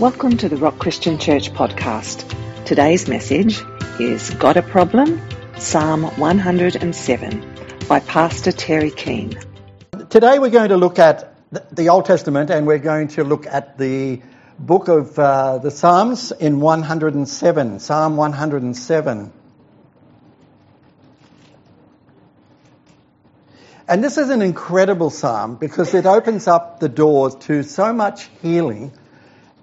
Welcome to the Rock Christian Church podcast. Today's message is Got a Problem? Psalm 107 by Pastor Terry Keen. Today we're going to look at the Old Testament and we're going to look at the book of uh, the Psalms in 107, Psalm 107. And this is an incredible psalm because it opens up the doors to so much healing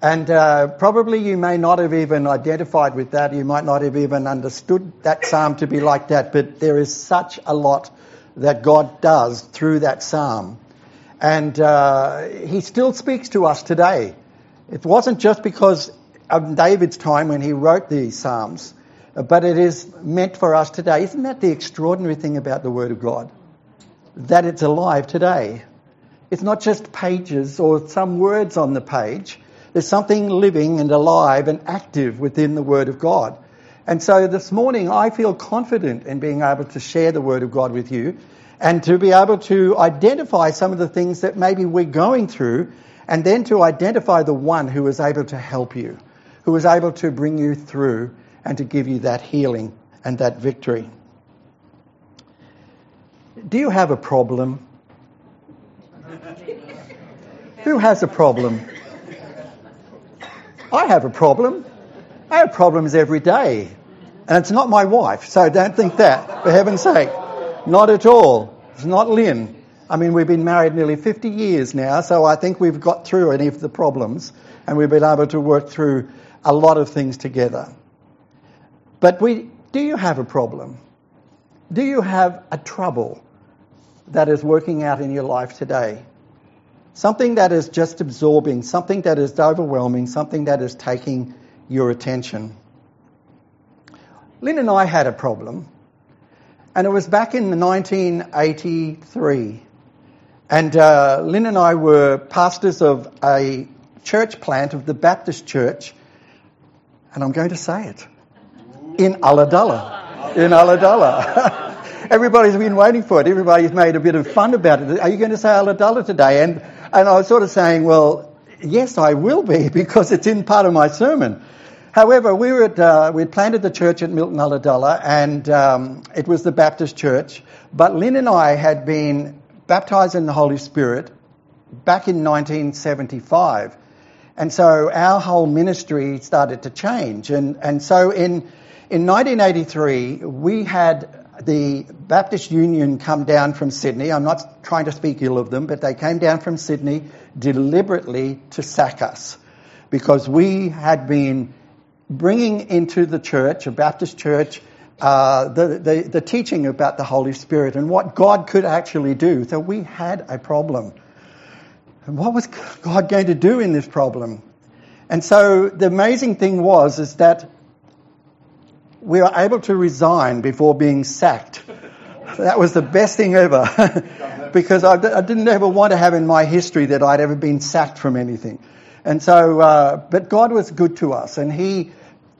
and uh, probably you may not have even identified with that. You might not have even understood that psalm to be like that. But there is such a lot that God does through that psalm. And uh, he still speaks to us today. It wasn't just because of David's time when he wrote these psalms, but it is meant for us today. Isn't that the extraordinary thing about the Word of God? That it's alive today. It's not just pages or some words on the page there's something living and alive and active within the Word of God. And so this morning I feel confident in being able to share the Word of God with you and to be able to identify some of the things that maybe we're going through and then to identify the one who is able to help you, who is able to bring you through and to give you that healing and that victory. Do you have a problem? Who has a problem? I have a problem. I have problems every day. And it's not my wife, so don't think that, for heaven's sake. Not at all. It's not Lynn. I mean, we've been married nearly 50 years now, so I think we've got through any of the problems and we've been able to work through a lot of things together. But we, do you have a problem? Do you have a trouble that is working out in your life today? Something that is just absorbing, something that is overwhelming, something that is taking your attention. Lynn and I had a problem, and it was back in 1983. And uh, Lynn and I were pastors of a church plant of the Baptist Church, and I'm going to say it, in Ulladulla. In Ulladulla. Everybody's been waiting for it. Everybody's made a bit of fun about it. Are you going to say Ulladulla today? And and I was sort of saying, well, yes, I will be because it's in part of my sermon. However, we were at, uh, we planted the church at Milton Ulladulla and um, it was the Baptist church. But Lynn and I had been baptized in the Holy Spirit back in 1975. And so our whole ministry started to change. And, and so in, in 1983, we had the Baptist Union come down from Sydney. I'm not trying to speak ill of them, but they came down from Sydney deliberately to sack us because we had been bringing into the church, a Baptist church, uh, the, the, the teaching about the Holy Spirit and what God could actually do. So we had a problem. And what was God going to do in this problem? And so the amazing thing was is that we were able to resign before being sacked. That was the best thing ever. because I, I, didn't ever want to have in my history that I'd ever been sacked from anything. And so, uh, but God was good to us and He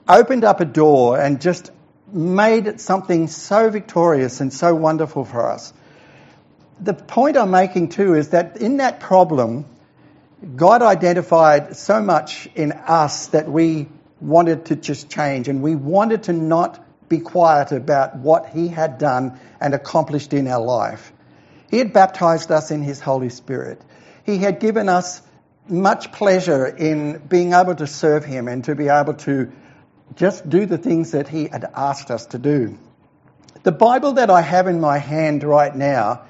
opened up a door and just made it something so victorious and so wonderful for us. The point I'm making too is that in that problem, God identified so much in us that we wanted to just change and we wanted to not be quiet about what he had done and accomplished in our life. He had baptized us in his Holy Spirit. He had given us much pleasure in being able to serve him and to be able to just do the things that he had asked us to do. The Bible that I have in my hand right now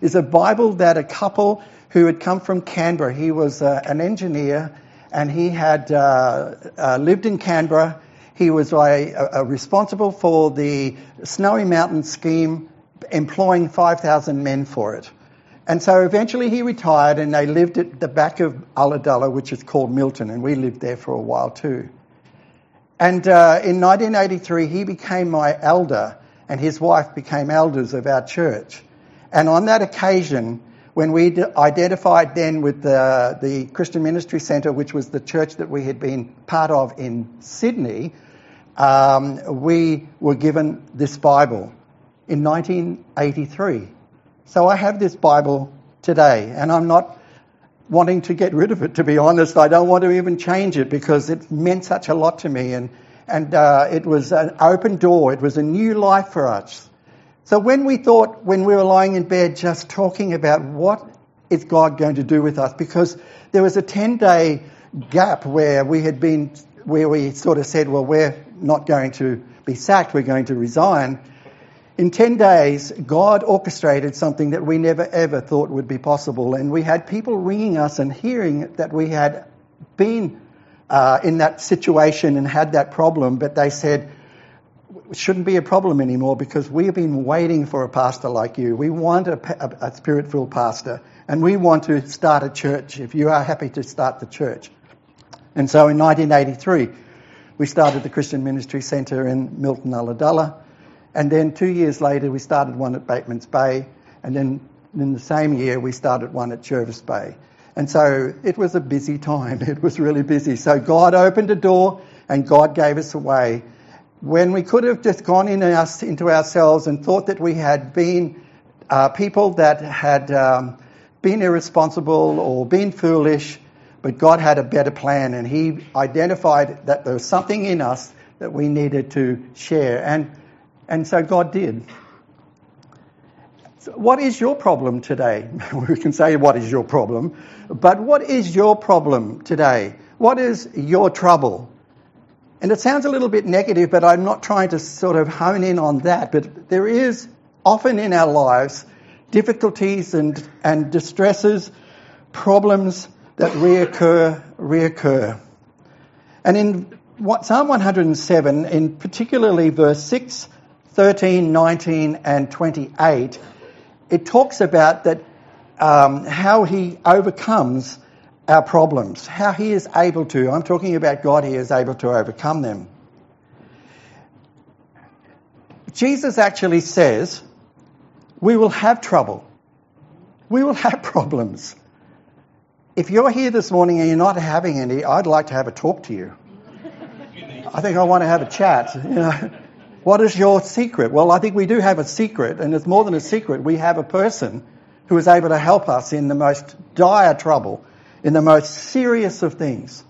is a Bible that a couple who had come from Canberra, he was uh, an engineer and he had uh, uh, lived in Canberra. He was responsible for the Snowy Mountain scheme, employing 5,000 men for it. And so eventually he retired and they lived at the back of Ulladulla, which is called Milton, and we lived there for a while too. And uh, in 1983, he became my elder, and his wife became elders of our church. And on that occasion, when we identified then with the, the Christian Ministry Centre, which was the church that we had been part of in Sydney, um, we were given this Bible in 1983. So I have this Bible today, and I'm not wanting to get rid of it, to be honest. I don't want to even change it because it meant such a lot to me. And, and uh, it was an open door, it was a new life for us. So when we thought, when we were lying in bed, just talking about what is God going to do with us, because there was a 10 day gap where we had been, where we sort of said, well, we're not going to be sacked, we're going to resign. In 10 days, God orchestrated something that we never ever thought would be possible. And we had people ringing us and hearing that we had been uh, in that situation and had that problem, but they said, shouldn't be a problem anymore because we've been waiting for a pastor like you. We want a, a, spirit filled pastor and we want to start a church if you are happy to start the church. And so in 1983, we started the Christian Ministry Centre in Milton Ulladulla. And then two years later, we started one at Bateman's Bay. And then in the same year, we started one at Jervis Bay. And so it was a busy time. It was really busy. So God opened a door and God gave us a way. When we could have just gone in us, into ourselves and thought that we had been uh, people that had um, been irresponsible or been foolish, but God had a better plan and He identified that there was something in us that we needed to share. And and so God did. So what is your problem today? we can say, What is your problem? But what is your problem today? What is your trouble? And it sounds a little bit negative, but I'm not trying to sort of hone in on that. But there is often in our lives difficulties and, and distresses, problems that reoccur, reoccur. And in what, Psalm 107, in particularly verse 6 13, 19, and 28, it talks about that um, how he overcomes our problems, how he is able to. I'm talking about God, he is able to overcome them. Jesus actually says, we will have trouble. We will have problems. If you're here this morning and you're not having any, I'd like to have a talk to you. I think I want to have a chat. You know. What is your secret? Well, I think we do have a secret, and it's more than a secret. We have a person who is able to help us in the most dire trouble, in the most serious of things.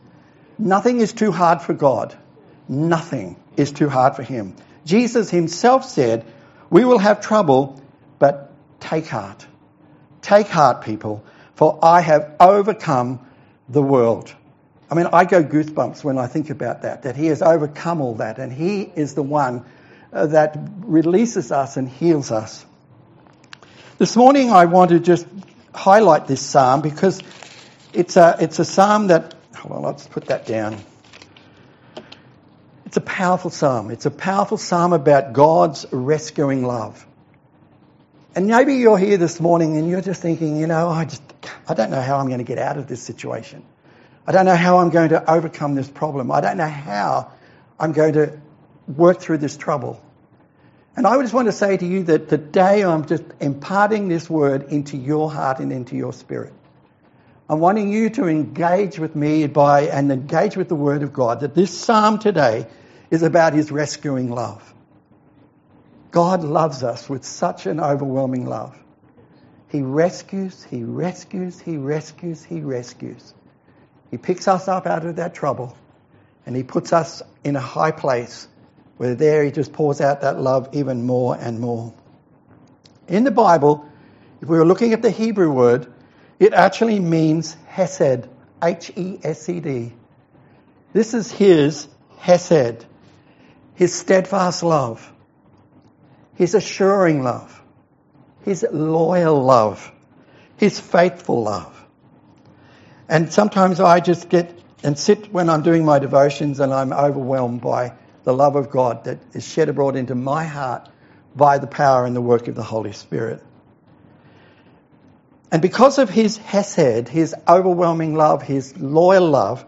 Nothing is too hard for God. Nothing is too hard for Him. Jesus Himself said, We will have trouble, but take heart. Take heart, people, for I have overcome the world. I mean, I go goosebumps when I think about that, that He has overcome all that, and He is the one uh, that releases us and heals us. This morning I want to just highlight this psalm because it's a, it's a psalm that, hold on, let's put that down. It's a powerful psalm. It's a powerful psalm about God's rescuing love. And maybe you're here this morning and you're just thinking, you know, I just, I don't know how I'm going to get out of this situation. I don't know how I'm going to overcome this problem. I don't know how I'm going to work through this trouble. And I just want to say to you that today I'm just imparting this word into your heart and into your spirit. I'm wanting you to engage with me by and engage with the word of God. That this psalm today is about his rescuing love. God loves us with such an overwhelming love. He rescues, he rescues, he rescues, he rescues. He picks us up out of that trouble and he puts us in a high place where there he just pours out that love even more and more. In the Bible, if we were looking at the Hebrew word, it actually means hesed, H E S E D. This is his hesed, his steadfast love, his assuring love, his loyal love, his faithful love. And sometimes I just get and sit when I'm doing my devotions and I'm overwhelmed by the love of God that is shed abroad into my heart by the power and the work of the Holy Spirit. And because of his hesed, his overwhelming love, his loyal love,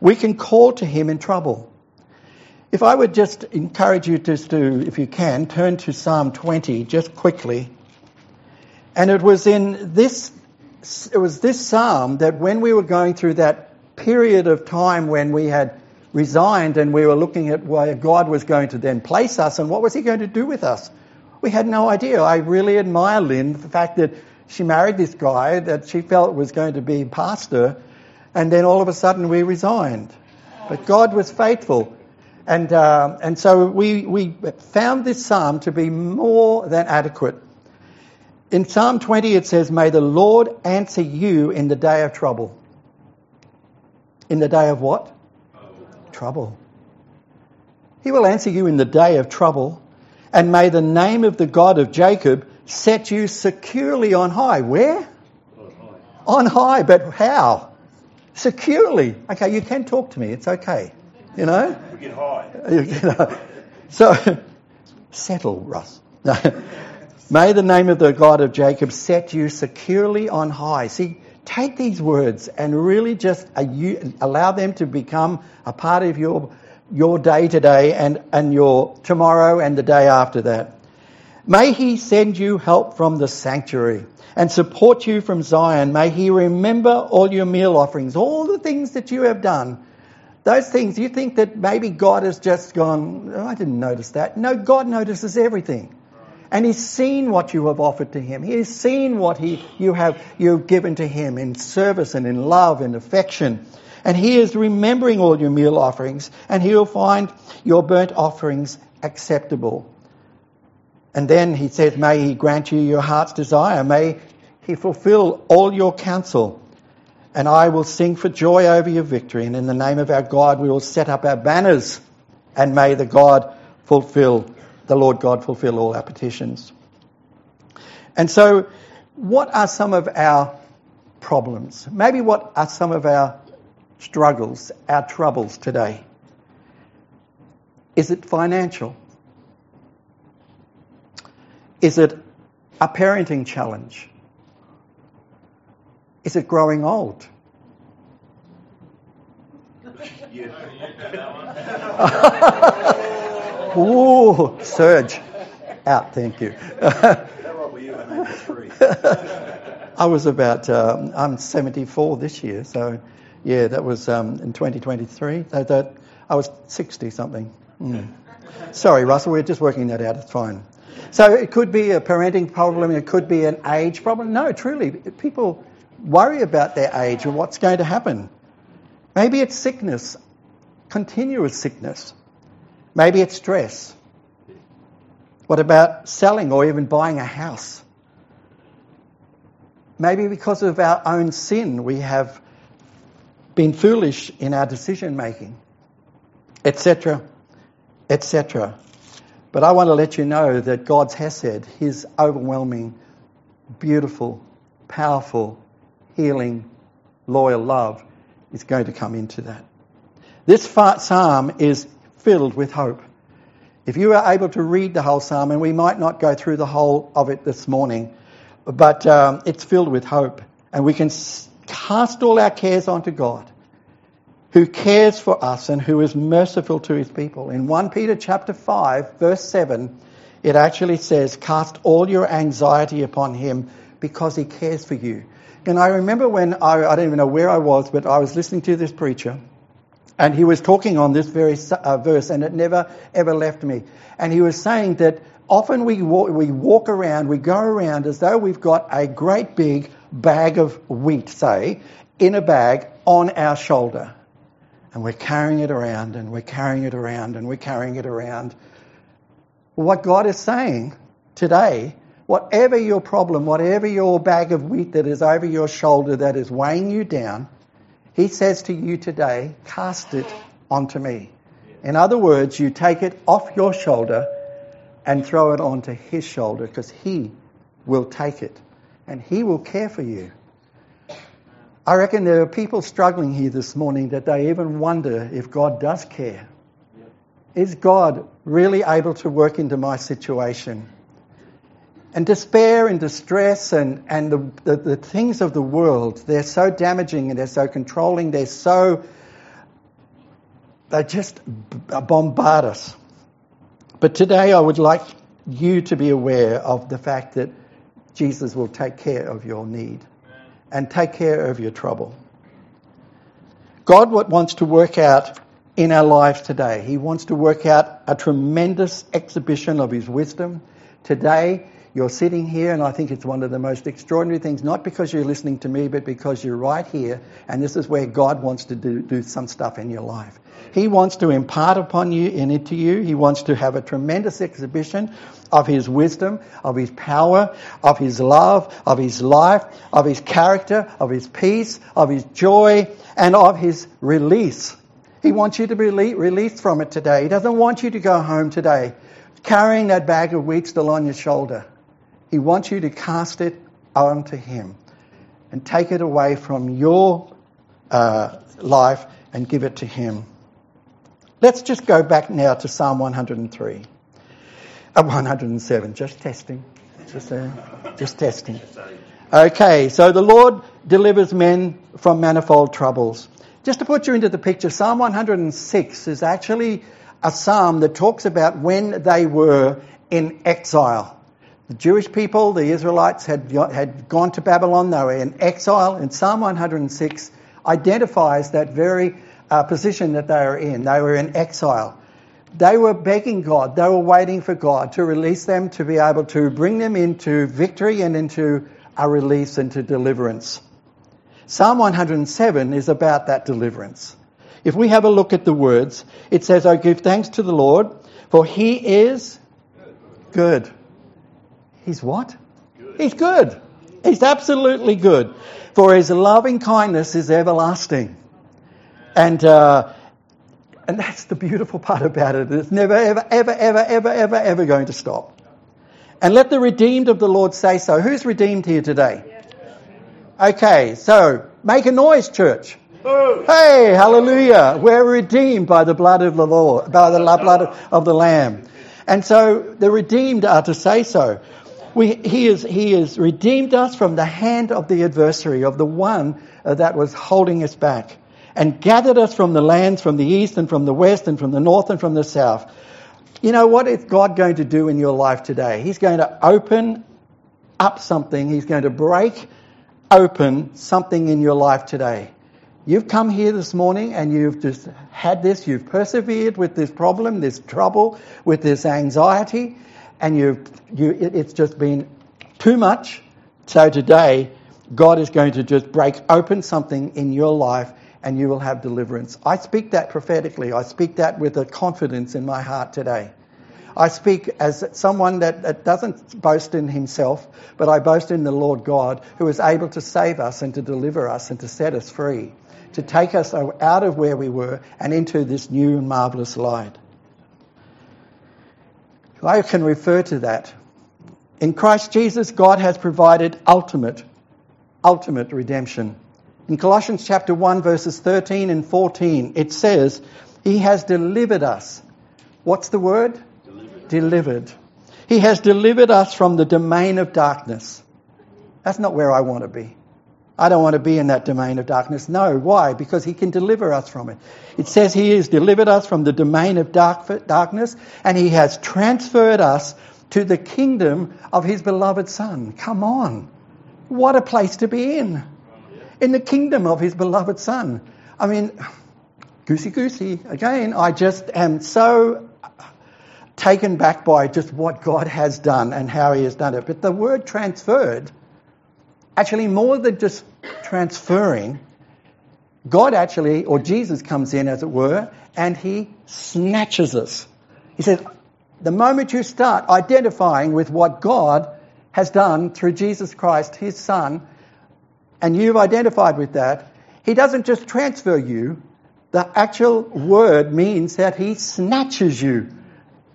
we can call to him in trouble. If I would just encourage you just to, if you can, turn to Psalm 20 just quickly. And it was in this, it was this psalm that when we were going through that period of time when we had resigned and we were looking at where God was going to then place us and what was he going to do with us. We had no idea. I really admire Lynn, the fact that she married this guy that she felt was going to be pastor, and then all of a sudden we resigned. But God was faithful. And, uh, and so we, we found this psalm to be more than adequate. In Psalm 20 it says, May the Lord answer you in the day of trouble. In the day of what? Trouble. He will answer you in the day of trouble. And may the name of the God of Jacob set you securely on high. Where? On high. On high, but how? Securely. Okay, you can talk to me. It's okay. You know? We get high. You know? So, settle, Russ. May the name of the God of Jacob set you securely on high. See, take these words and really just uh, allow them to become a part of your, your day today and, and your tomorrow and the day after that. May he send you help from the sanctuary and support you from Zion. May he remember all your meal offerings, all the things that you have done those things, you think that maybe God has just gone, oh, I didn't notice that. No, God notices everything. And He's seen what you have offered to Him. He has seen what he, you have you've given to Him in service and in love and affection. And He is remembering all your meal offerings, and He will find your burnt offerings acceptable. And then He says, May He grant you your heart's desire. May He fulfill all your counsel and I will sing for joy over your victory. And in the name of our God, we will set up our banners. And may the God fulfill, the Lord God fulfill all our petitions. And so, what are some of our problems? Maybe what are some of our struggles, our troubles today? Is it financial? Is it a parenting challenge? Is it growing old? Ooh, surge. Out, thank you. I was about, um, I'm 74 this year, so yeah, that was um, in 2023. That, that, I was 60 something. Mm. Sorry, Russell, we're just working that out. It's fine. So it could be a parenting problem, it could be an age problem. No, truly, people worry about their age and what's going to happen. Maybe it's sickness, continuous sickness. Maybe it's stress. What about selling or even buying a house? Maybe because of our own sin, we have been foolish in our decision making, etc., etc. But I want to let you know that God's Hesed, His overwhelming, beautiful, powerful, healing, loyal love is going to come into that. This psalm is filled with hope. If you are able to read the whole psalm, and we might not go through the whole of it this morning, but um, it's filled with hope. And we can cast all our cares onto God, who cares for us and who is merciful to his people. In 1 Peter chapter 5, verse 7, it actually says, Cast all your anxiety upon him because he cares for you. And I remember when I, I don't even know where I was, but I was listening to this preacher, and he was talking on this very uh, verse, and it never ever left me. And he was saying that often we walk, we walk around, we go around as though we've got a great big bag of wheat, say, in a bag on our shoulder. And we're carrying it around, and we're carrying it around, and we're carrying it around. What God is saying today Whatever your problem, whatever your bag of wheat that is over your shoulder that is weighing you down, he says to you today, cast it onto me. In other words, you take it off your shoulder and throw it onto his shoulder because he will take it and he will care for you. I reckon there are people struggling here this morning that they even wonder if God does care. Is God really able to work into my situation? And despair and distress and, and the, the, the, things of the world, they're so damaging and they're so controlling, they're so, they just bombard us. But today I would like you to be aware of the fact that Jesus will take care of your need and take care of your trouble. God wants to work out in our lives today. He wants to work out a tremendous exhibition of His wisdom. Today, you're sitting here, and I think it's one of the most extraordinary things, not because you're listening to me, but because you're right here, and this is where God wants to do, do some stuff in your life. He wants to impart upon you and into you. He wants to have a tremendous exhibition of His wisdom, of His power, of His love, of His life, of His character, of His peace, of His joy, and of His release. He wants you to be released from it today. He doesn't want you to go home today carrying that bag of wheat still on your shoulder. He wants you to cast it onto Him and take it away from your uh, life and give it to Him. Let's just go back now to Psalm 103. Uh, 107, just testing. Just, uh, just testing. Okay, so the Lord delivers men from manifold troubles. Just to put you into the picture, Psalm 106 is actually a psalm that talks about when they were in exile. The Jewish people, the Israelites, had, had gone to Babylon, they were in exile, and Psalm 106 identifies that very uh, position that they were in. They were in exile. They were begging God, they were waiting for God to release them, to be able to bring them into victory and into a release and to deliverance. Psalm 107 is about that deliverance. If we have a look at the words, it says, I give thanks to the Lord, for he is good. He's what? Good. He's good. He's absolutely good. For his loving kindness is everlasting. And, uh, and that's the beautiful part about it. It's never, ever, ever, ever, ever, ever, ever going to stop. And let the redeemed of the Lord say so. Who's redeemed here today? Okay, so make a noise, church. Hey, hallelujah. We're redeemed by the blood of the Lord, by the blood of the Lamb. And so the redeemed are to say so. We, he, is, he has redeemed us from the hand of the adversary, of the one uh, that was holding us back, and gathered us from the lands from the east and from the west and from the north and from the south. You know, what is God going to do in your life today? He's going to open up something. He's going to break open something in your life today. You've come here this morning and you've just had this, you've persevered with this problem, this trouble, with this anxiety, and you've, you, it's just been too much. So today, God is going to just break open something in your life and you will have deliverance. I speak that prophetically. I speak that with a confidence in my heart today. I speak as someone that, that, doesn't boast in himself, but I boast in the Lord God who is able to save us and to deliver us and to set us free, to take us out of where we were and into this new and marvellous light. I can refer to that. In Christ Jesus, God has provided ultimate, ultimate redemption. In Colossians chapter 1 verses 13 and 14, it says, He has delivered us. What's the word? Delivered. delivered. He has delivered us from the domain of darkness. That's not where I want to be. I don't want to be in that domain of darkness. No. Why? Because He can deliver us from it. It says He has delivered us from the domain of dark, darkness and He has transferred us to the kingdom of His beloved Son. Come on. What a place to be in. In the kingdom of His beloved Son. I mean, goosey goosey. Again, I just am so taken back by just what God has done and how He has done it. But the word transferred actually more than just transferring, God actually, or Jesus comes in as it were, and he snatches us. He says, the moment you start identifying with what God has done through Jesus Christ, his son, and you've identified with that, he doesn't just transfer you, the actual word means that he snatches you.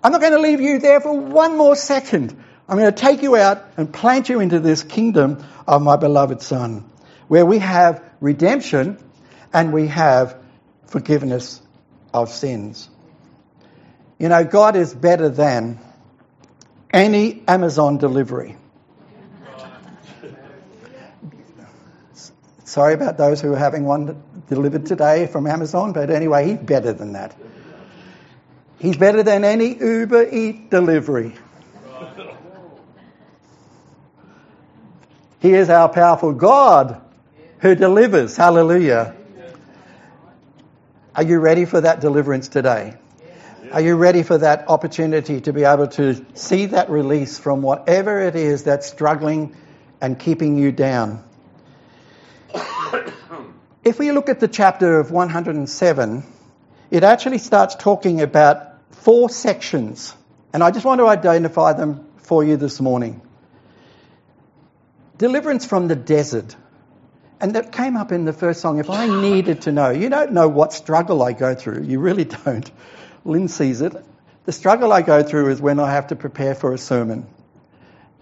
I'm not going to leave you there for one more second. I'm going to take you out and plant you into this kingdom of my beloved Son, where we have redemption and we have forgiveness of sins. You know, God is better than any Amazon delivery. Sorry about those who are having one delivered today from Amazon, but anyway, he's better than that. He's better than any Uber Eat delivery. He is our powerful God who delivers. Hallelujah. Are you ready for that deliverance today? Are you ready for that opportunity to be able to see that release from whatever it is that's struggling and keeping you down? If we look at the chapter of 107, it actually starts talking about four sections, and I just want to identify them for you this morning. Deliverance from the desert. And that came up in the first song. If I needed to know, you don't know what struggle I go through. You really don't. Lynn sees it. The struggle I go through is when I have to prepare for a sermon.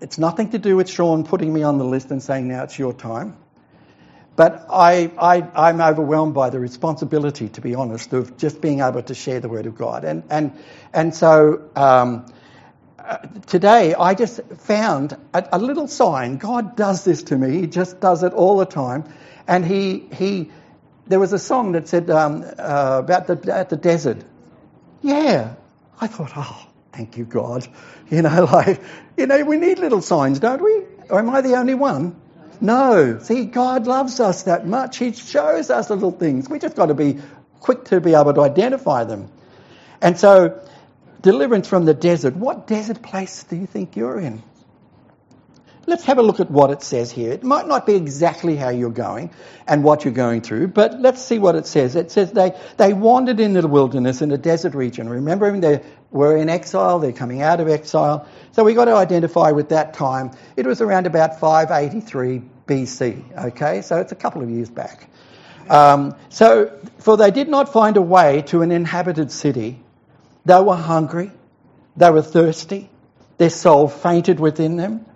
It's nothing to do with Sean putting me on the list and saying, now it's your time. But I, I, am overwhelmed by the responsibility, to be honest, of just being able to share the Word of God. And, and, and so um, uh, today I just found a, a, little sign. God does this to me. He just does it all the time. And he, he there was a song that said um, uh, about the, at the desert. Yeah. I thought, oh, thank you, God. You know, like, you know, we need little signs, don't we? Or am I the only one? No. See, God loves us that much. He shows us little things. We just got to be quick to be able to identify them. And so, deliverance from the desert. What desert place do you think you're in? Let's have a look at what it says here. It might not be exactly how you're going and what you're going through, but let's see what it says. It says they, they wandered in the wilderness in the desert region. Remembering they were in exile, they're coming out of exile. So we've got to identify with that time. It was around about 583 BC, okay? So it's a couple of years back. Um, so, for they did not find a way to an inhabited city. They were hungry, they were thirsty, their soul fainted within them.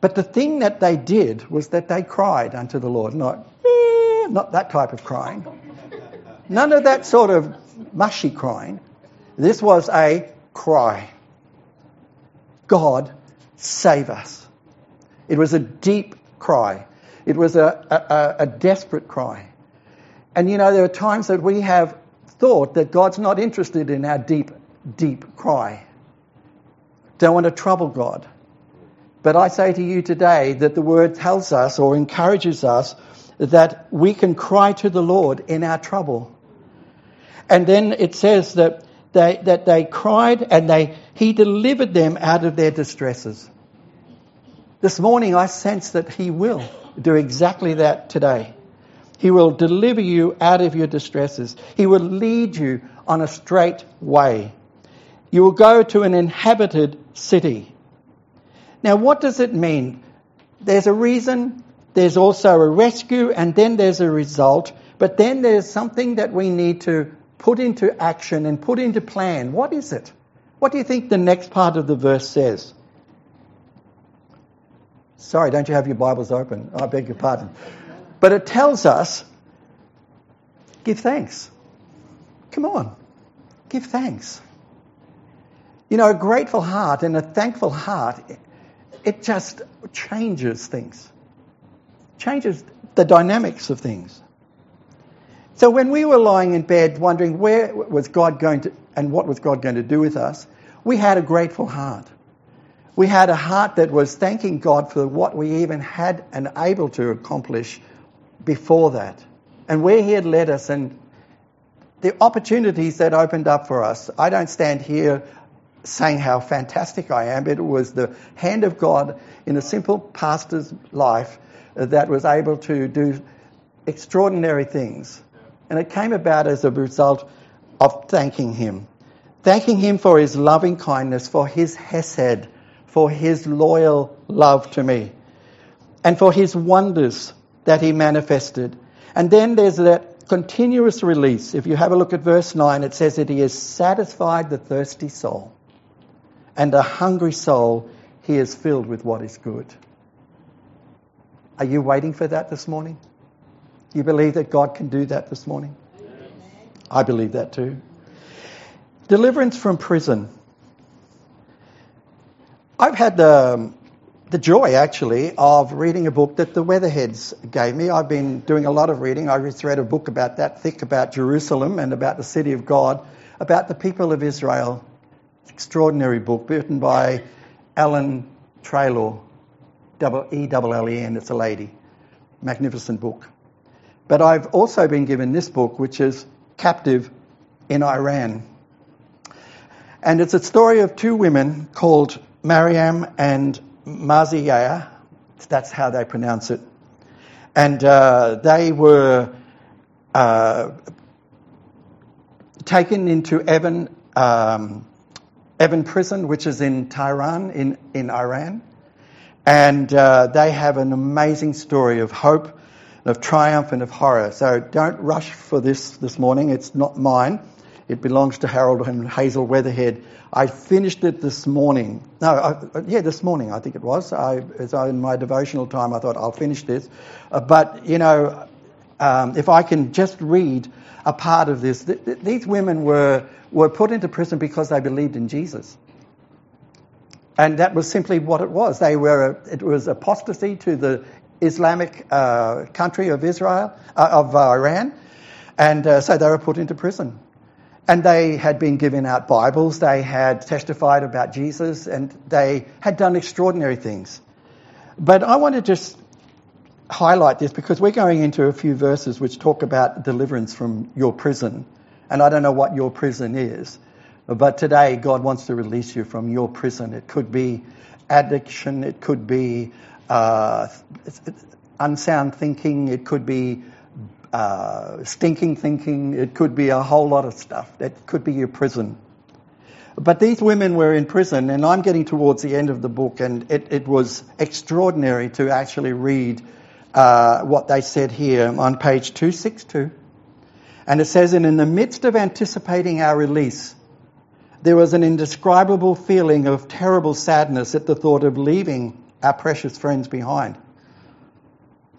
But the thing that they did was that they cried unto the Lord, not, eh, not that type of crying. None of that sort of mushy crying. This was a cry. God, save us. It was a deep cry. It was a, a, a desperate cry. And you know, there are times that we have thought that God's not interested in our deep, deep cry. Don't want to trouble God. But I say to you today that the word tells us or encourages us that we can cry to the Lord in our trouble. And then it says that they, that they cried and they, he delivered them out of their distresses. This morning I sense that he will do exactly that today. He will deliver you out of your distresses. He will lead you on a straight way. You will go to an inhabited city. Now, what does it mean? There's a reason, there's also a rescue, and then there's a result, but then there's something that we need to put into action and put into plan. What is it? What do you think the next part of the verse says? Sorry, don't you have your Bibles open? I beg your pardon. But it tells us give thanks. Come on, give thanks. You know, a grateful heart and a thankful heart it just changes things, changes the dynamics of things. So when we were lying in bed wondering where was God going to, and what was God going to do with us, we had a grateful heart. We had a heart that was thanking God for what we even had and able to accomplish before that, and where He had led us, and the opportunities that opened up for us. I don't stand here saying how fantastic I am. But it was the hand of God in a simple pastor's life that was able to do extraordinary things. And it came about as a result of thanking Him. Thanking Him for His loving kindness, for His hesed, for His loyal love to me, and for His wonders that He manifested. And then there's that continuous release. If you have a look at verse 9, it says that He has satisfied the thirsty soul and a hungry soul he is filled with what is good. Are you waiting for that this morning? You believe that God can do that this morning? I believe that too. Deliverance from prison. I've had the, the joy, actually, of reading a book that the Weatherheads gave me. I've been doing a lot of reading. I just read a book about that thick about Jerusalem and about the city of God, about the people of Israel extraordinary book written by Ellen Traylor, E-L-L-E-N, it's a lady. Magnificent book. But I've also been given this book, which is Captive in Iran. And it's a story of two women called Mariam and Maziah. That's how they pronounce it. And uh, they were uh, taken into Evan, um, Evin prison, which is in Tehran, in, in Iran. And uh, they have an amazing story of hope, of triumph, and of horror. So don't rush for this this morning. It's not mine. It belongs to Harold and Hazel Weatherhead. I finished it this morning. No, I, yeah, this morning I think it was. I, as I, in my devotional time, I thought I'll finish this. Uh, but you know, um, if I can just read a part of this, th- th- these women were were put into prison because they believed in Jesus. And that was simply what it was. They were, it was apostasy to the Islamic uh, country of Israel, uh, of uh, Iran. And uh, so they were put into prison. And they had been given out Bibles, they had testified about Jesus, and they had done extraordinary things. But I want to just highlight this because we're going into a few verses which talk about deliverance from your prison. And I don't know what your prison is. But today, God wants to release you from your prison. It could be addiction, it could be uh, unsound thinking, it could be uh, stinking thinking, it could be a whole lot of stuff. That could be your prison. But these women were in prison, and I'm getting towards the end of the book, and it, it was extraordinary to actually read uh, what they said here on page 262. And it says, And in the midst of anticipating our release, there was an indescribable feeling of terrible sadness at the thought of leaving our precious friends behind.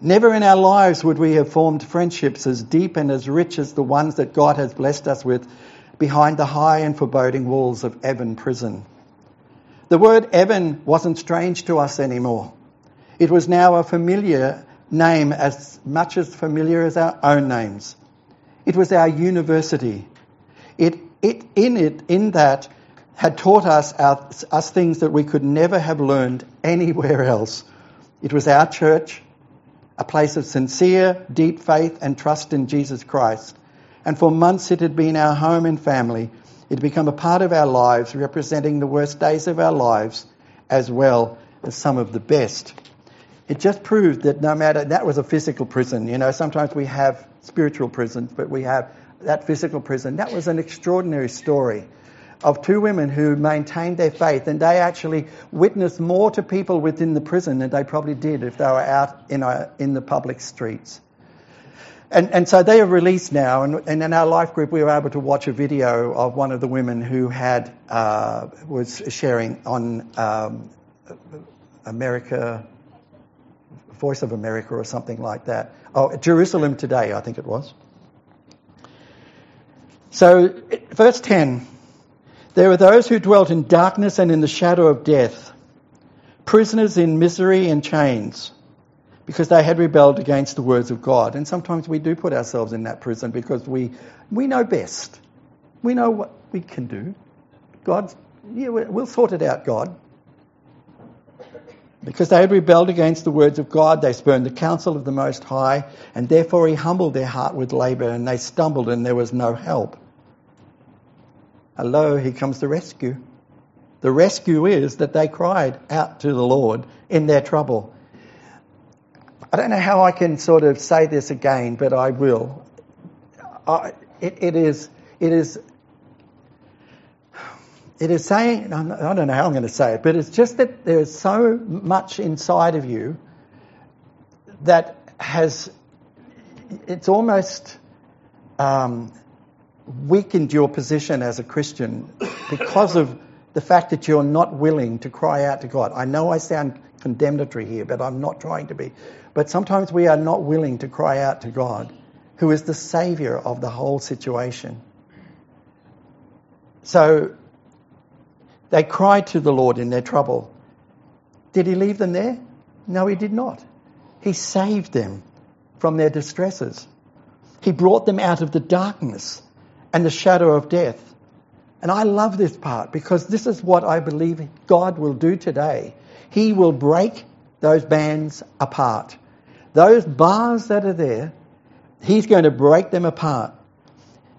Never in our lives would we have formed friendships as deep and as rich as the ones that God has blessed us with behind the high and foreboding walls of Evin prison. The word Evin wasn't strange to us anymore. It was now a familiar name as much as familiar as our own names. It was our university. It it, in it, in that, had taught us, our, us things that we could never have learned anywhere else. It was our church, a place of sincere, deep faith and trust in Jesus Christ. And for months it had been our home and family. It had become a part of our lives, representing the worst days of our lives as well as some of the best. It just proved that no matter, that was a physical prison. You know, sometimes we have spiritual prisons, but we have that physical prison. That was an extraordinary story of two women who maintained their faith, and they actually witnessed more to people within the prison than they probably did if they were out in, a, in the public streets. And, and so they are released now, and, and, in our life group, we were able to watch a video of one of the women who had uh, was sharing on um, America, Voice of America, or something like that. Oh, Jerusalem Today, I think it was. So, verse 10 There were those who dwelt in darkness and in the shadow of death, prisoners in misery and chains, because they had rebelled against the words of God. And sometimes we do put ourselves in that prison because we, we know best. We know what we can do. God, yeah, we'll sort it out, God. Because they had rebelled against the words of God, they spurned the counsel of the Most High, and therefore He humbled their heart with labour, and they stumbled, and there was no help. Hello, He comes to rescue. The rescue is that they cried out to the Lord in their trouble. I don't know how I can sort of say this again, but I will. I, it, it is, it is it is saying, I don't know how I'm going to say it, but it's just that there's so much inside of you that has, it's almost um, weakened your position as a Christian because of the fact that you're not willing to cry out to God. I know I sound condemnatory here, but I'm not trying to be. But sometimes we are not willing to cry out to God, who is the Saviour of the whole situation. So they cried to the Lord in their trouble. Did he leave them there? No, he did not. He saved them from their distresses. He brought them out of the darkness and the shadow of death. And I love this part because this is what I believe God will do today. He will break those bands apart. Those bars that are there, He's going to break them apart.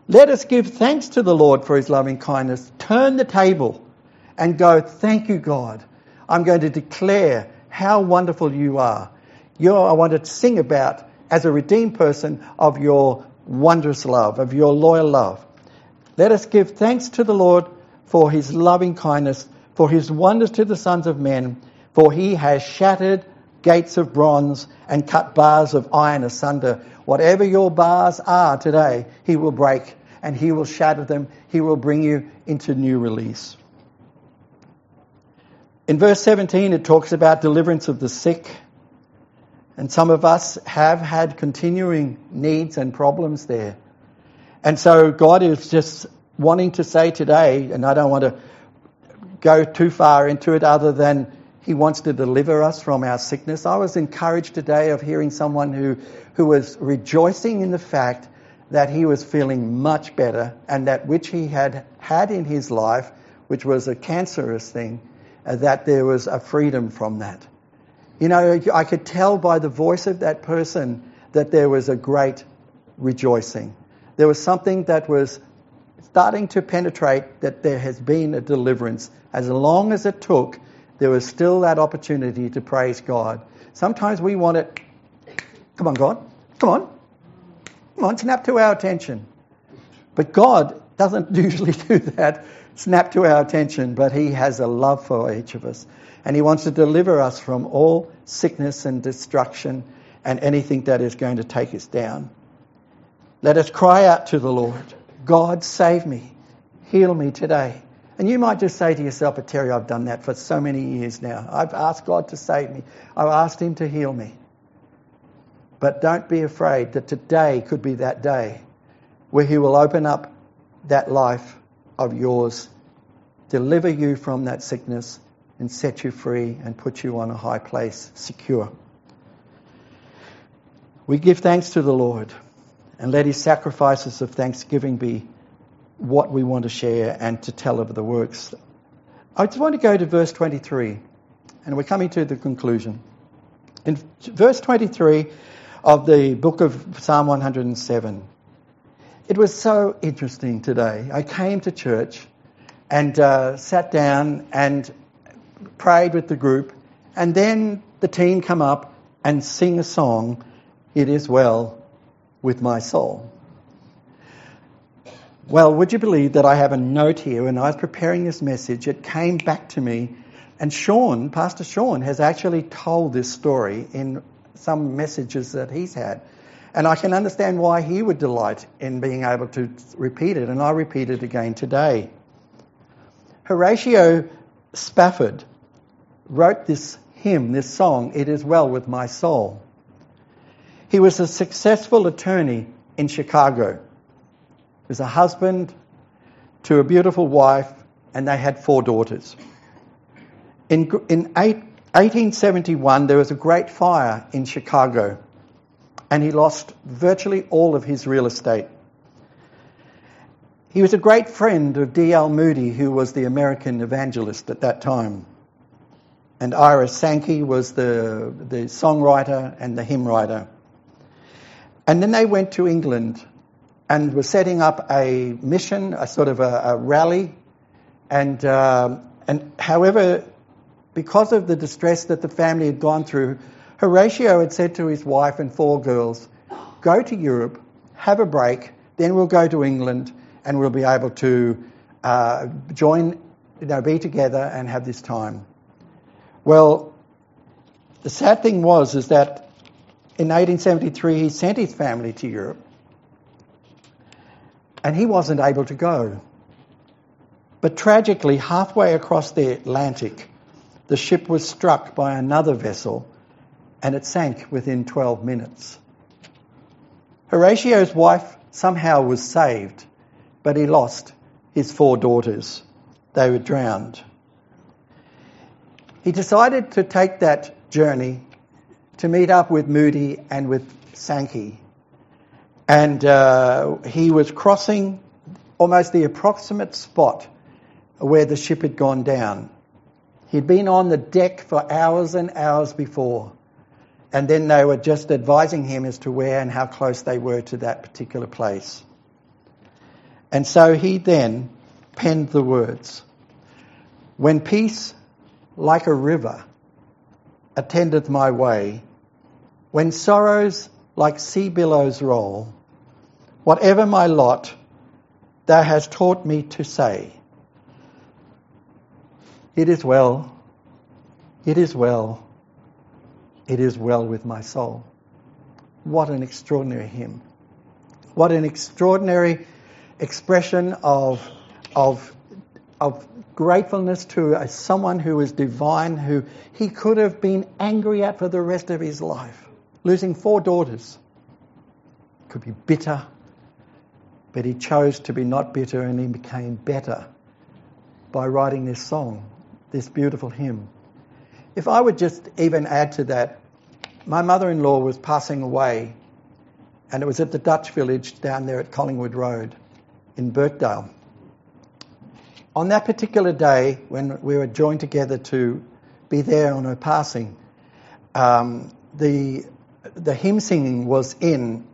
Let us give thanks to the Lord for his loving kindness. Turn the table and go, Thank you, God. I'm going to declare how wonderful you are. You're, I want to sing about, as a redeemed person, of your wondrous love, of your loyal love. Let us give thanks to the Lord for his loving kindness, for his wonders to the sons of men, for he has shattered gates of bronze and cut bars of iron asunder. Whatever your bars are today, he will break and he will shatter them. He will bring you into new release. In verse 17, it talks about deliverance of the sick. And some of us have had continuing needs and problems there. And so God is just wanting to say today, and I don't want to go too far into it other than He wants to deliver us from our sickness. I was encouraged today of hearing someone who, who was rejoicing in the fact that he was feeling much better and that which he had had in his life, which was a cancerous thing, uh, that there was a freedom from that. You know, I could tell by the voice of that person that there was a great rejoicing. There was something that was starting to penetrate that there has been a deliverance. As long as it took, there was still that opportunity to praise God. Sometimes we want it, come on, God, come on, come on, snap to our attention. But God doesn't usually do that, snap to our attention, but He has a love for each of us. And He wants to deliver us from all sickness and destruction and anything that is going to take us down. Let us cry out to the Lord God, save me, heal me today. And you might just say to yourself, but Terry, I've done that for so many years now. I've asked God to save me, I've asked Him to heal me. But don't be afraid that today could be that day where He will open up that life of yours, deliver you from that sickness, and set you free and put you on a high place, secure. We give thanks to the Lord and let his sacrifices of thanksgiving be what we want to share and to tell of the works. I just want to go to verse 23, and we're coming to the conclusion. In verse 23 of the book of Psalm 107, it was so interesting today. I came to church and uh, sat down and prayed with the group, and then the team come up and sing a song, It Is Well with My Soul. Well, would you believe that I have a note here when I was preparing this message, it came back to me, and Sean, Pastor Sean, has actually told this story in some messages that he's had. And I can understand why he would delight in being able to repeat it, and I repeat it again today. Horatio Spafford wrote this hymn, this song, It Is Well With My Soul. He was a successful attorney in Chicago. He was a husband to a beautiful wife, and they had four daughters. In, in eight, 1871, there was a great fire in Chicago, and he lost virtually all of his real estate. He was a great friend of D.L. Moody, who was the American evangelist at that time. And Ira Sankey was the, the songwriter and the hymn writer. And then they went to England and were setting up a mission, a sort of a, a rally. And, uh, and however, because of the distress that the family had gone through, Horatio had said to his wife and four girls, Go to Europe, have a break, then we'll go to England and we'll be able to uh, join, you know, be together and have this time. Well, the sad thing was is that in 1873, he sent his family to Europe, and he wasn't able to go. But tragically, halfway across the Atlantic, the ship was struck by another vessel and it sank within 12 minutes. Horatio's wife somehow was saved, but he lost his four daughters. They were drowned. He decided to take that journey to meet up with Moody and with Sankey. And uh, he was crossing almost the approximate spot where the ship had gone down. He'd been on the deck for hours and hours before. And then they were just advising him as to where and how close they were to that particular place. And so he then penned the words When peace, like a river, attendeth my way, when sorrows like sea billows roll, whatever my lot, thou hast taught me to say, It is well, it is well, it is well with my soul. What an extraordinary hymn. What an extraordinary expression of, of, of gratefulness to a, someone who is divine, who he could have been angry at for the rest of his life. Losing four daughters. Could be bitter, but he chose to be not bitter and he became better by writing this song, this beautiful hymn. If I would just even add to that, my mother in law was passing away, and it was at the Dutch village down there at Collingwood Road in Birkdale. On that particular day, when we were joined together to be there on her passing, um, the, the hymn singing was in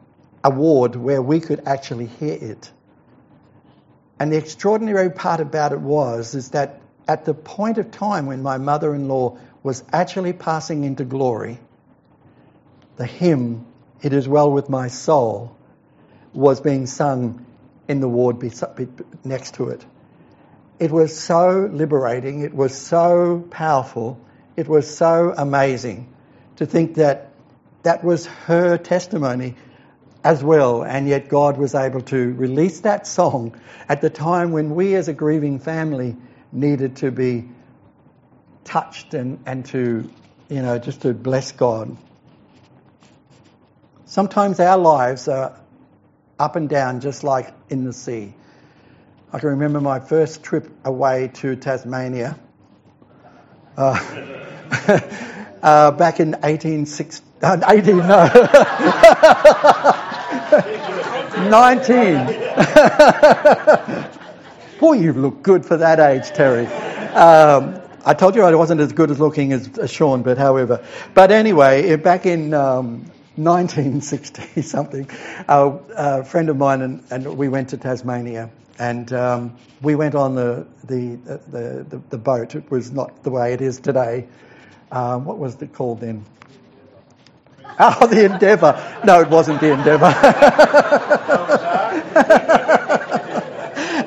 a ward where we could actually hear it. And the extraordinary part about it was is that at the point of time when my mother-in-law was actually passing into glory, the hymn, It Is Well With My Soul, was being sung in the ward next to it. It was so liberating, it was so powerful, it was so amazing to think that that was her testimony as well, and yet God was able to release that song at the time when we as a grieving family needed to be touched and, and to, you know, just to bless God. Sometimes our lives are up and down just like in the sea. I can remember my first trip away to Tasmania uh, uh, back in 1860, uh, 18, no, 19. Boy, you look good for that age, Terry. Um, I told you I wasn't as good as looking as, as Sean, but however. But anyway, back in um, 1960 something, a, a friend of mine and, and, we went to Tasmania, and um, we went on the, the the, the, the boat. It was not the way it is today. Um, what was it called then? Oh, the Endeavour. No, it wasn't the Endeavour.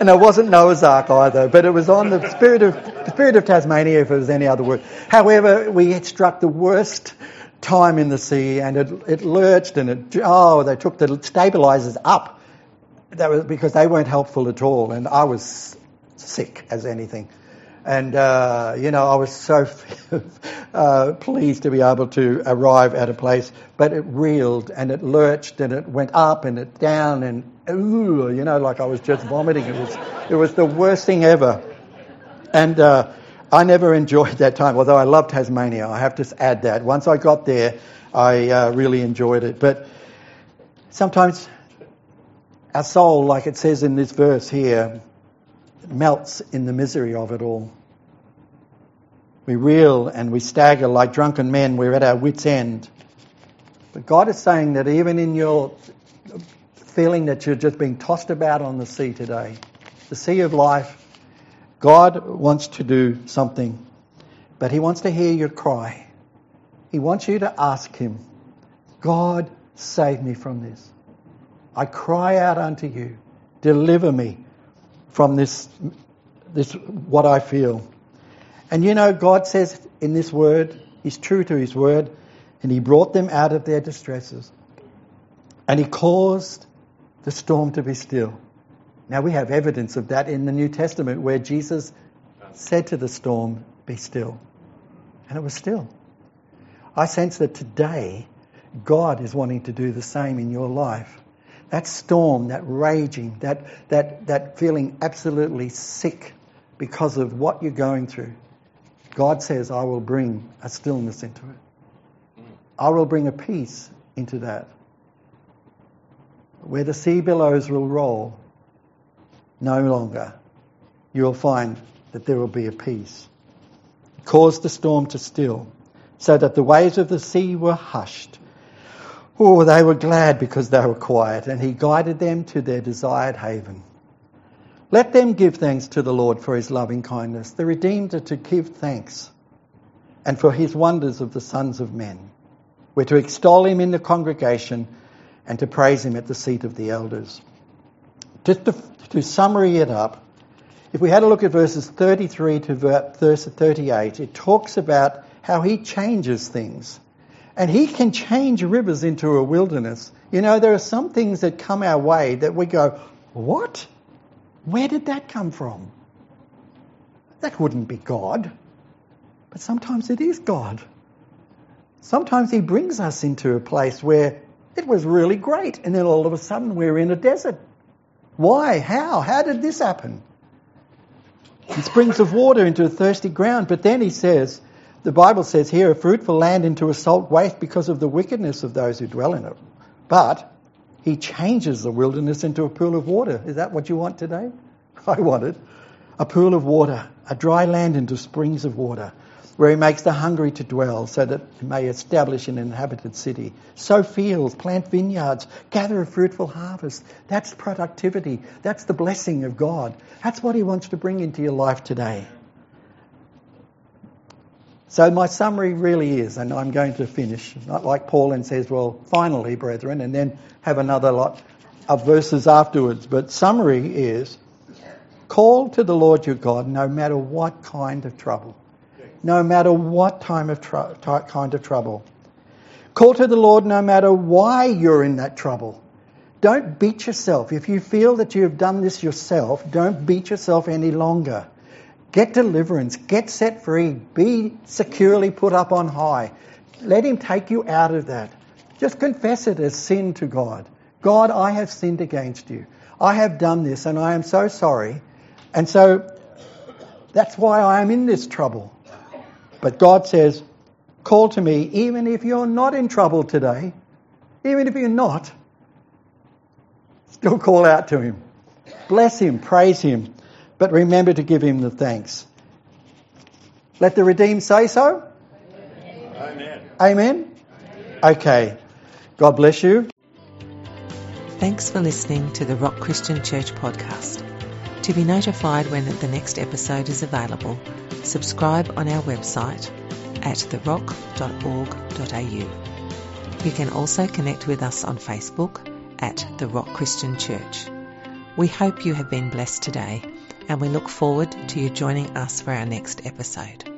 and it wasn't Noah's Ark either, but it was on the Spirit of the Spirit of Tasmania, if it was any other word. However, we had struck the worst time in the sea and it, it lurched and it, oh, they took the stabilizers up. That was because they weren't helpful at all. And I was sick as anything. And, uh, you know, I was so uh, pleased to be able to arrive at a place, but it reeled and it lurched and it went up and it down and, ooh, you know, like I was just vomiting. It was, it was the worst thing ever. And, uh, I never enjoyed that time, although I love Tasmania. I have to add that. Once I got there, I uh, really enjoyed it. But sometimes our soul, like it says in this verse here, melts in the misery of it all. We reel and we stagger like drunken men. We're at our wits' end. But God is saying that even in your feeling that you're just being tossed about on the sea today, the sea of life, God wants to do something, but He wants to hear your cry. He wants you to ask Him, God, save me from this. I cry out unto you, deliver me from this, this what I feel. And you know, God says in this word, He's true to His word, and He brought them out of their distresses. And He caused the storm to be still. Now we have evidence of that in the New Testament where Jesus said to the storm, Be still. And it was still. I sense that today God is wanting to do the same in your life. That storm, that raging, that, that, that feeling absolutely sick because of what you're going through, God says, I will bring a stillness into it. I will bring a peace into that. Where the sea billows will roll, no longer, you will find that there will be a peace. He caused the storm to still, so that the waves of the sea were hushed. Oh, they were glad because they were quiet, and he guided them to their desired haven. Let them give thanks to the Lord for his loving kindness. The redeemed are to give thanks and for his wonders of the sons of men. We're to extol him in the congregation and to praise him at the seat of the elders. Just to, to summary it up, if we had a look at verses 33 to verse 38, it talks about how he changes things. And he can change rivers into a wilderness. You know, there are some things that come our way that we go, what? Where did that come from? That wouldn't be God. But sometimes it is God. Sometimes He brings us into a place where it was really great, and then all of a sudden we're in a desert. Why? How? How did this happen? He springs of water into a thirsty ground, but then He says, the Bible says here, a fruitful land into a salt waste because of the wickedness of those who dwell in it. But he changes the wilderness into a pool of water. Is that what you want today? I want it. A pool of water, a dry land into springs of water, where he makes the hungry to dwell so that he may establish an inhabited city. Sow fields, plant vineyards, gather a fruitful harvest. That's productivity. That's the blessing of God. That's what he wants to bring into your life today. So my summary really is, and I'm going to finish, not like Paul and says, well, finally, brethren, and then have another lot of verses afterwards. But summary is, call to the Lord your God no matter what kind of trouble. No matter what time of tr- kind of trouble. Call to the Lord no matter why you're in that trouble. Don't beat yourself. If you feel that you have done this yourself, don't beat yourself any longer. Get deliverance. Get set free. Be securely put up on high. Let Him take you out of that. Just confess it as sin to God. God, I have sinned against you. I have done this and I am so sorry. And so that's why I am in this trouble. But God says, call to me even if you're not in trouble today. Even if you're not, still call out to Him. Bless Him, praise Him. But remember to give him the thanks. Let the redeemed say so. Amen. Amen. Okay. God bless you. Thanks for listening to the Rock Christian Church podcast. To be notified when the next episode is available, subscribe on our website at therock.org.au. You can also connect with us on Facebook at The Rock Christian Church. We hope you have been blessed today and we look forward to you joining us for our next episode.